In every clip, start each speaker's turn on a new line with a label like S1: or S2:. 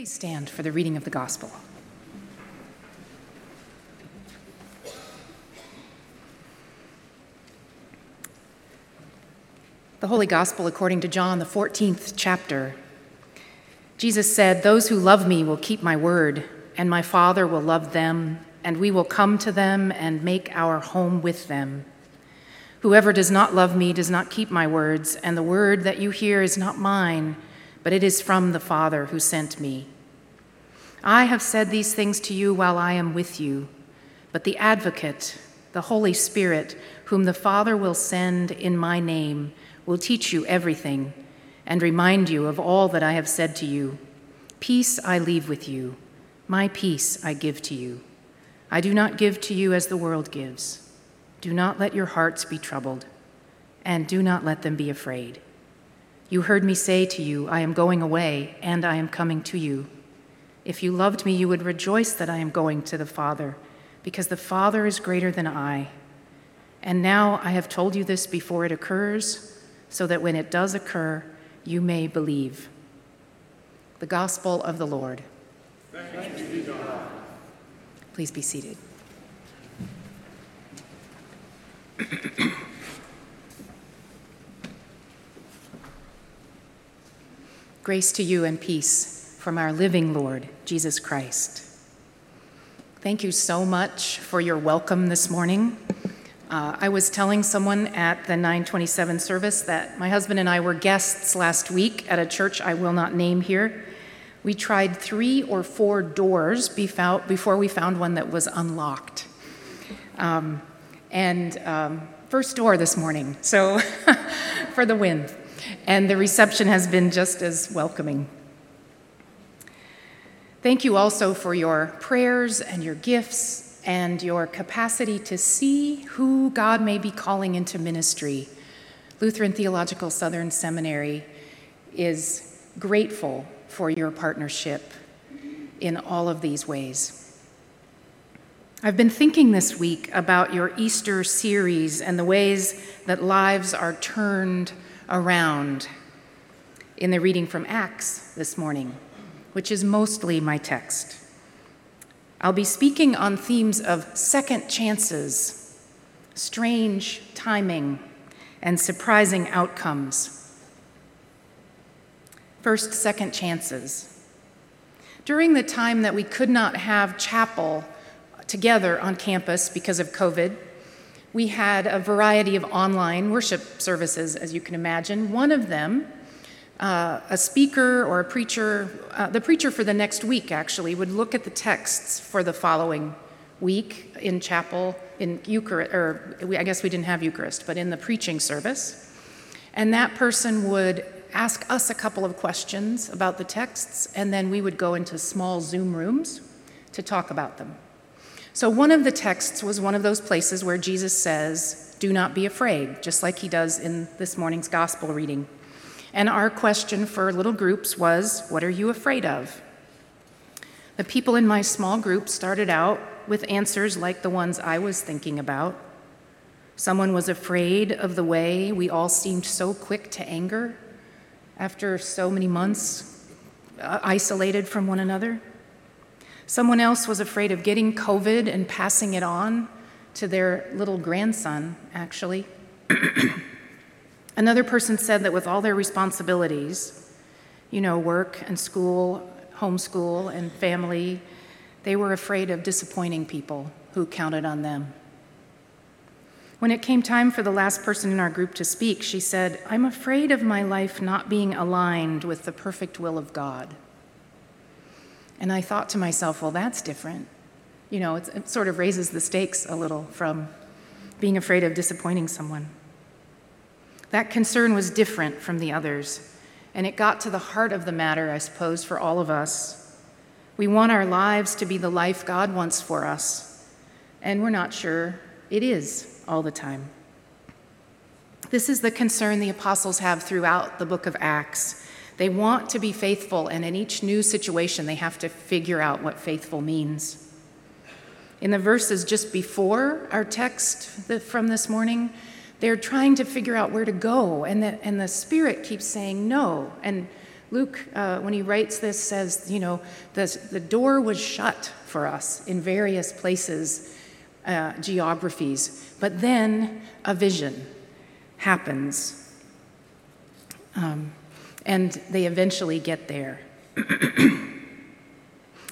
S1: Please stand for the reading of the gospel. The Holy Gospel according to John, the 14th chapter. Jesus said, Those who love me will keep my word, and my Father will love them, and we will come to them and make our home with them. Whoever does not love me does not keep my words, and the word that you hear is not mine, but it is from the Father who sent me. I have said these things to you while I am with you, but the Advocate, the Holy Spirit, whom the Father will send in my name, will teach you everything and remind you of all that I have said to you. Peace I leave with you, my peace I give to you. I do not give to you as the world gives. Do not let your hearts be troubled, and do not let them be afraid. You heard me say to you, I am going away, and I am coming to you. If you loved me, you would rejoice that I am going to the Father, because the Father is greater than I. And now I have told you this before it occurs, so that when it does occur, you may believe. The Gospel of the Lord. Be Please be seated. Grace to you and peace from our living Lord, Jesus Christ. Thank you so much for your welcome this morning. Uh, I was telling someone at the 927 service that my husband and I were guests last week at a church I will not name here. We tried three or four doors before we found one that was unlocked. Um, and um, first door this morning, so for the win. And the reception has been just as welcoming. Thank you also for your prayers and your gifts and your capacity to see who God may be calling into ministry. Lutheran Theological Southern Seminary is grateful for your partnership in all of these ways. I've been thinking this week about your Easter series and the ways that lives are turned around in the reading from Acts this morning, which is mostly my text. I'll be speaking on themes of second chances, strange timing, and surprising outcomes. First, second chances. During the time that we could not have chapel together on campus because of COVID. We had a variety of online worship services, as you can imagine. One of them, uh, a speaker or a preacher, uh, the preacher for the next week actually, would look at the texts for the following week in chapel, in Eucharist, or I guess we didn't have Eucharist, but in the preaching service. And that person would ask us a couple of questions about the texts, and then we would go into small Zoom rooms to talk about them. So, one of the texts was one of those places where Jesus says, Do not be afraid, just like he does in this morning's gospel reading. And our question for little groups was, What are you afraid of? The people in my small group started out with answers like the ones I was thinking about. Someone was afraid of the way we all seemed so quick to anger after so many months uh, isolated from one another. Someone else was afraid of getting COVID and passing it on to their little grandson, actually. Another person said that with all their responsibilities, you know, work and school, homeschool and family, they were afraid of disappointing people who counted on them. When it came time for the last person in our group to speak, she said, I'm afraid of my life not being aligned with the perfect will of God. And I thought to myself, well, that's different. You know, it sort of raises the stakes a little from being afraid of disappointing someone. That concern was different from the others, and it got to the heart of the matter, I suppose, for all of us. We want our lives to be the life God wants for us, and we're not sure it is all the time. This is the concern the apostles have throughout the book of Acts they want to be faithful, and in each new situation, they have to figure out what faithful means. In the verses just before our text from this morning, they're trying to figure out where to go, and the, and the Spirit keeps saying no. And Luke, uh, when he writes this, says, you know, the, the door was shut for us in various places, uh, geographies, but then a vision happens. Um, and they eventually get there.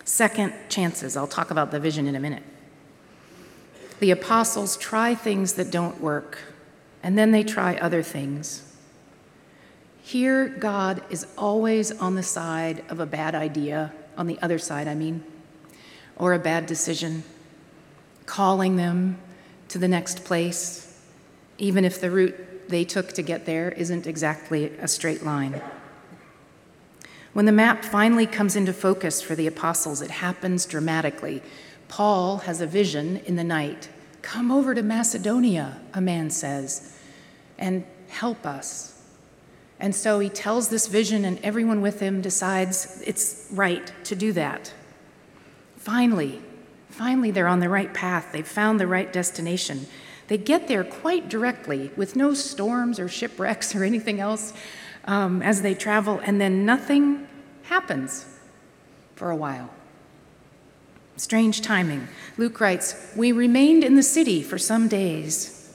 S1: Second chances. I'll talk about the vision in a minute. The apostles try things that don't work, and then they try other things. Here, God is always on the side of a bad idea, on the other side, I mean, or a bad decision, calling them to the next place, even if the route they took to get there isn't exactly a straight line. When the map finally comes into focus for the apostles, it happens dramatically. Paul has a vision in the night. Come over to Macedonia, a man says, and help us. And so he tells this vision, and everyone with him decides it's right to do that. Finally, finally, they're on the right path. They've found the right destination. They get there quite directly with no storms or shipwrecks or anything else um, as they travel, and then nothing happens for a while. Strange timing. Luke writes, We remained in the city for some days.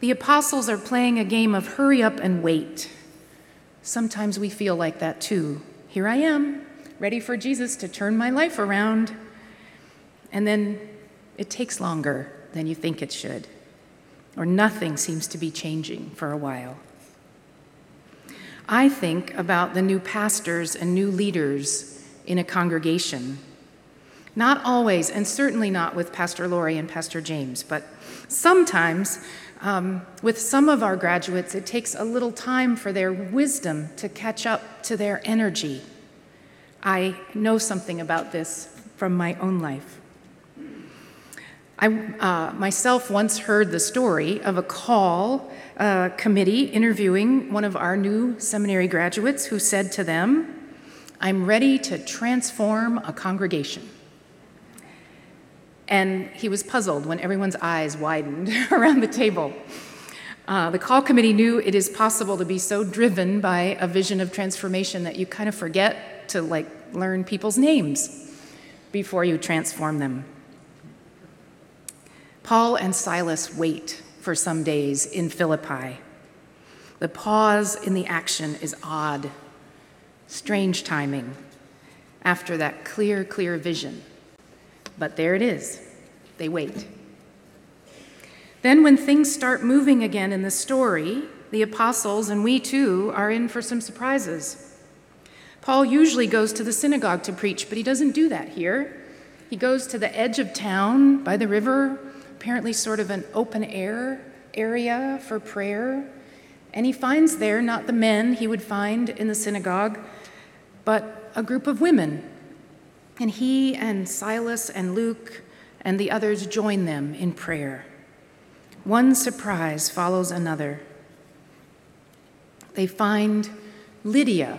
S1: The apostles are playing a game of hurry up and wait. Sometimes we feel like that too. Here I am, ready for Jesus to turn my life around. And then it takes longer than you think it should, or nothing seems to be changing for a while. I think about the new pastors and new leaders in a congregation. Not always, and certainly not with Pastor Lori and Pastor James, but sometimes um, with some of our graduates, it takes a little time for their wisdom to catch up to their energy. I know something about this from my own life. I uh, myself once heard the story of a call uh, committee interviewing one of our new seminary graduates who said to them, I'm ready to transform a congregation. And he was puzzled when everyone's eyes widened around the table. Uh, the call committee knew it is possible to be so driven by a vision of transformation that you kind of forget to like learn people's names before you transform them. Paul and Silas wait for some days in Philippi. The pause in the action is odd, strange timing after that clear, clear vision. But there it is. They wait. Then, when things start moving again in the story, the apostles and we too are in for some surprises. Paul usually goes to the synagogue to preach, but he doesn't do that here. He goes to the edge of town by the river, apparently, sort of an open air area for prayer. And he finds there not the men he would find in the synagogue, but a group of women and he and Silas and Luke and the others join them in prayer. One surprise follows another. They find Lydia,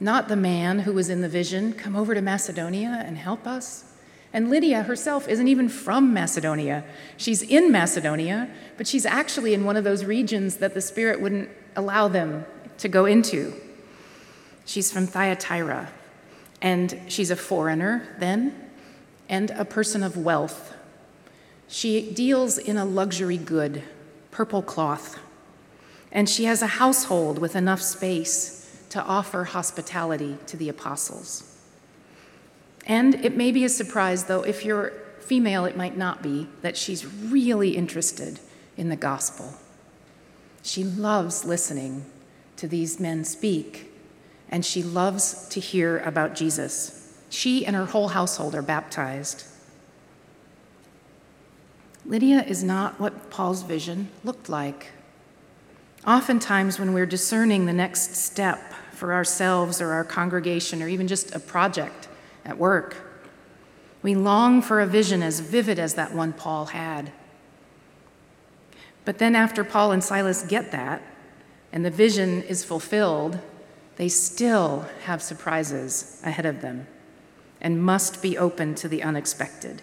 S1: not the man who was in the vision, come over to Macedonia and help us. And Lydia herself isn't even from Macedonia. She's in Macedonia, but she's actually in one of those regions that the Spirit wouldn't allow them to go into. She's from Thyatira, and she's a foreigner then and a person of wealth. She deals in a luxury good, purple cloth, and she has a household with enough space to offer hospitality to the apostles. And it may be a surprise, though, if you're female, it might not be, that she's really interested in the gospel. She loves listening to these men speak and she loves to hear about Jesus. She and her whole household are baptized. Lydia is not what Paul's vision looked like. Oftentimes, when we're discerning the next step for ourselves or our congregation or even just a project at work, we long for a vision as vivid as that one Paul had. But then, after Paul and Silas get that, and the vision is fulfilled, they still have surprises ahead of them and must be open to the unexpected.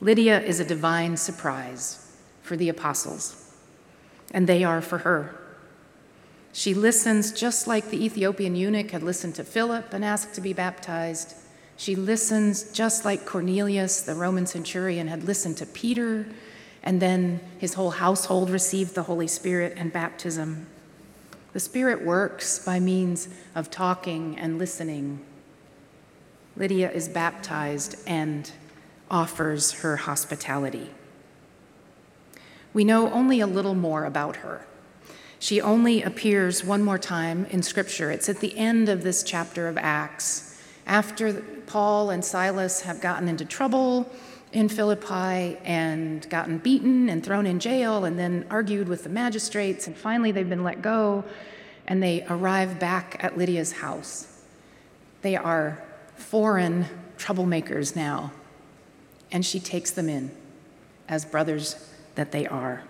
S1: Lydia is a divine surprise for the apostles, and they are for her. She listens just like the Ethiopian eunuch had listened to Philip and asked to be baptized. She listens just like Cornelius, the Roman centurion, had listened to Peter, and then his whole household received the Holy Spirit and baptism. The Spirit works by means of talking and listening. Lydia is baptized and offers her hospitality. We know only a little more about her. She only appears one more time in Scripture. It's at the end of this chapter of Acts. After Paul and Silas have gotten into trouble in Philippi and gotten beaten and thrown in jail and then argued with the magistrates, and finally they've been let go, and they arrive back at Lydia's house. They are foreign troublemakers now, and she takes them in as brothers that they are.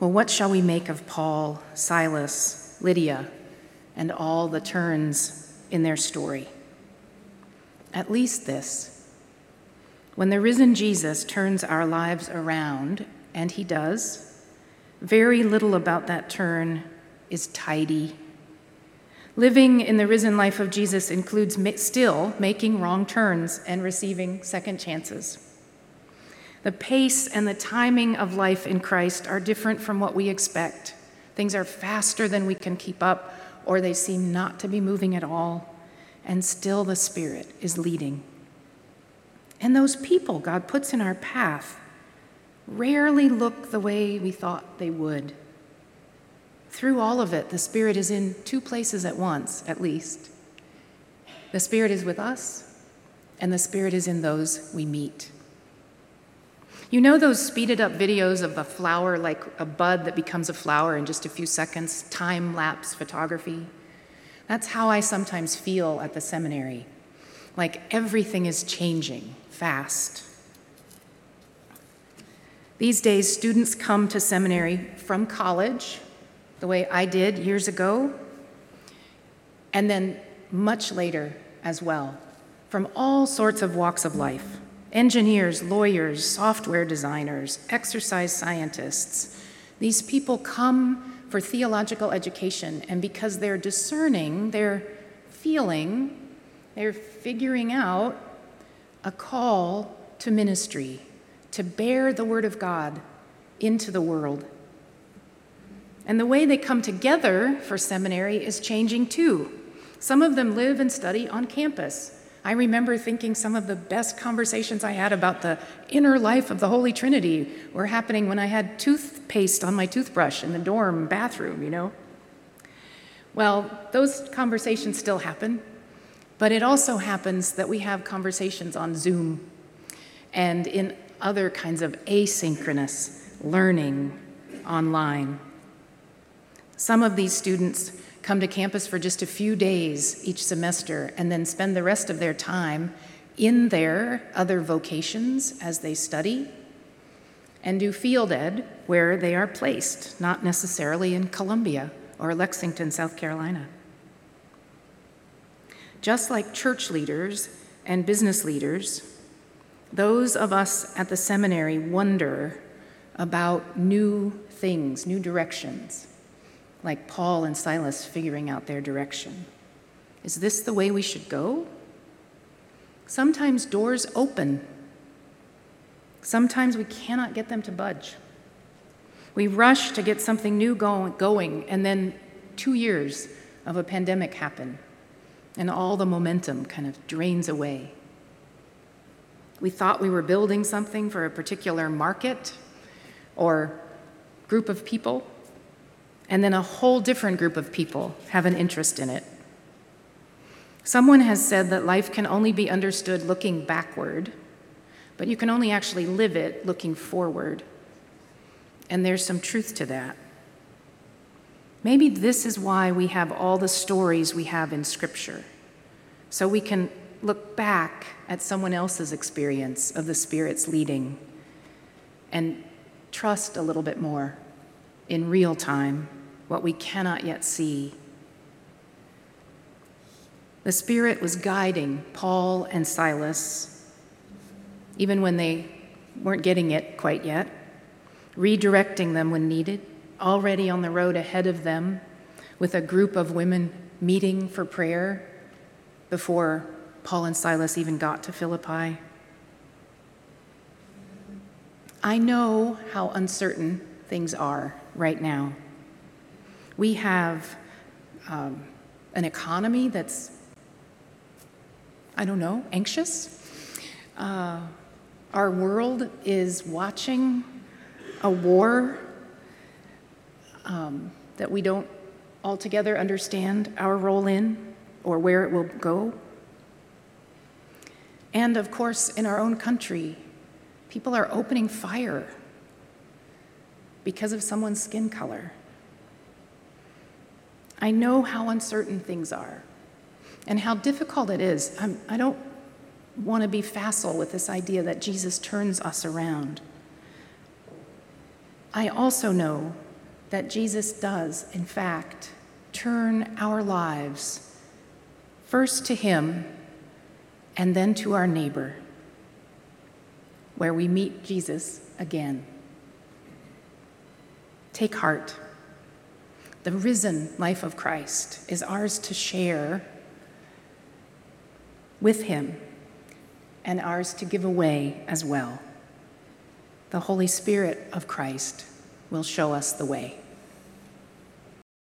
S1: Well, what shall we make of Paul, Silas, Lydia, and all the turns in their story? At least this when the risen Jesus turns our lives around, and he does, very little about that turn is tidy. Living in the risen life of Jesus includes still making wrong turns and receiving second chances. The pace and the timing of life in Christ are different from what we expect. Things are faster than we can keep up, or they seem not to be moving at all, and still the Spirit is leading. And those people God puts in our path rarely look the way we thought they would. Through all of it, the Spirit is in two places at once, at least. The Spirit is with us, and the Spirit is in those we meet. You know those speeded up videos of a flower, like a bud that becomes a flower in just a few seconds, time lapse photography? That's how I sometimes feel at the seminary. Like everything is changing fast. These days, students come to seminary from college, the way I did years ago, and then much later as well, from all sorts of walks of life engineers, lawyers, software designers, exercise scientists. These people come for theological education, and because they're discerning, they're feeling, they're figuring out a call to ministry, to bear the Word of God into the world. And the way they come together for seminary is changing too. Some of them live and study on campus. I remember thinking some of the best conversations I had about the inner life of the Holy Trinity were happening when I had toothpaste on my toothbrush in the dorm bathroom, you know? Well, those conversations still happen, but it also happens that we have conversations on Zoom and in other kinds of asynchronous learning online. Some of these students come to campus for just a few days each semester and then spend the rest of their time in their other vocations as they study and do field ed where they are placed, not necessarily in Columbia or Lexington, South Carolina. Just like church leaders and business leaders, those of us at the seminary wonder about new things, new directions like Paul and Silas figuring out their direction. Is this the way we should go? Sometimes doors open. Sometimes we cannot get them to budge. We rush to get something new going, and then two years of a pandemic happen, and all the momentum kind of drains away. We thought we were building something for a particular market or group of people, and then a whole different group of people have an interest in it. Someone has said that life can only be understood looking backward, but you can only actually live it looking forward. And there's some truth to that. Maybe this is why we have all the stories we have in Scripture, so we can look back at someone else's experience of the Spirit's leading and trust a little bit more in real time what we cannot yet see. The Spirit was guiding Paul and Silas, even when they weren't getting it quite yet, redirecting them when needed, already on the road ahead of them with a group of women meeting for prayer before Paul and Silas even got to Philippi. I know how uncertain things are right now. We have um, an economy that's, I don't know, anxious. Uh, our world is watching a war um, that we don't altogether understand our role in or where it will go. And of course, in our own country, people are opening fire because of someone's skin color. I know how uncertain things are and how difficult it is. I'm, I do not want to be facile with this idea that Jesus turns us around. I also know that Jesus does, in fact, turn our lives first to Him and then to our neighbor, where we meet Jesus again. Take heart. The risen life of Christ is ours to share with Him and ours to give away as well. The Holy Spirit of Christ will show us the way.